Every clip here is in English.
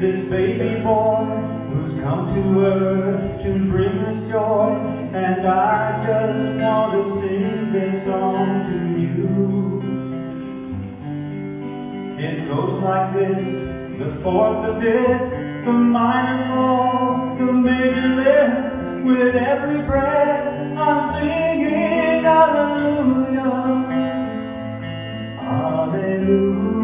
this baby boy who's come to earth to bring us joy. And I just want to sing this song to you. It goes like this, the fourth, the fifth, the minor fall, the major lift, with every breath I'm singing hallelujah. Hallelujah.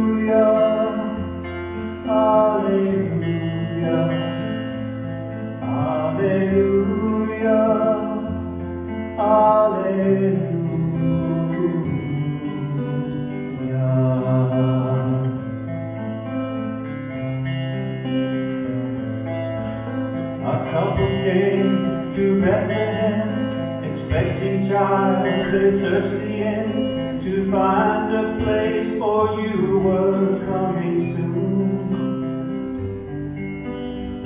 Bethlehem, expecting child. They searched the inn to find a place, for you were coming soon.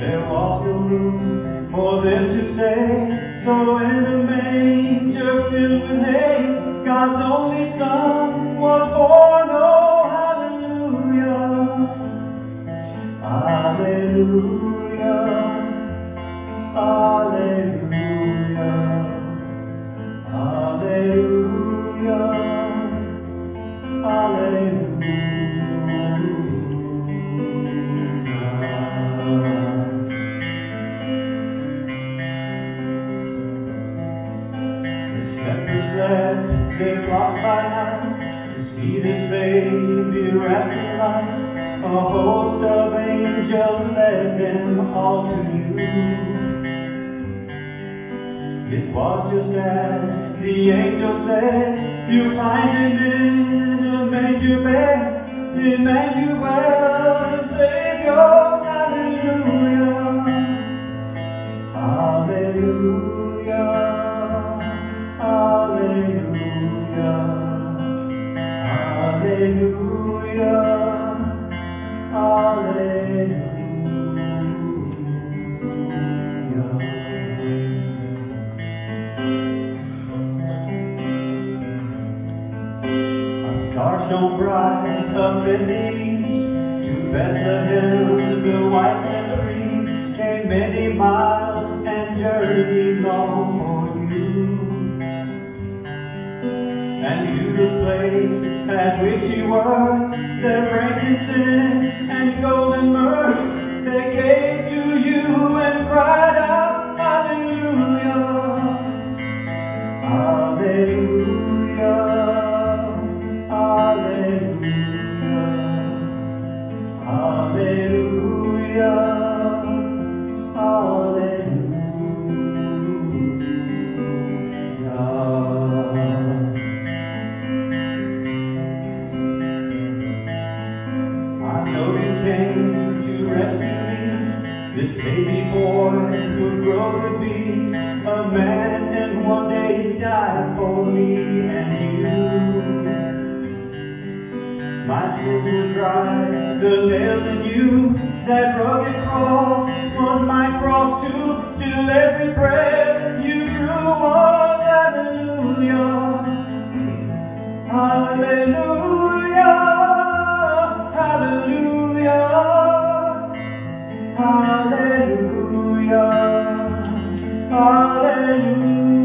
There was no room for them to stay, so in a manger filled with hay, God's only Son was born. Oh, hallelujah! Hallelujah! Hallelujah! Left their flocks by night to see this baby wrapped in light. A host of angels led them all to you. It was just as the angel said, you'll find him in a manger bed, Emmanuel, the Savior, Hallelujah. Hallelujah. A star shone bright up in east. To Bethlehem, the white And to the place at which you were, their frankincense and golden myrrh, This may be born and would grow to be a man, and one day he'd die for me and you. My sister cried, the nails in you, that rugged cross was my cross too, till every breath you drew was hallelujah, hallelujah. Hallelujah, Hallelujah.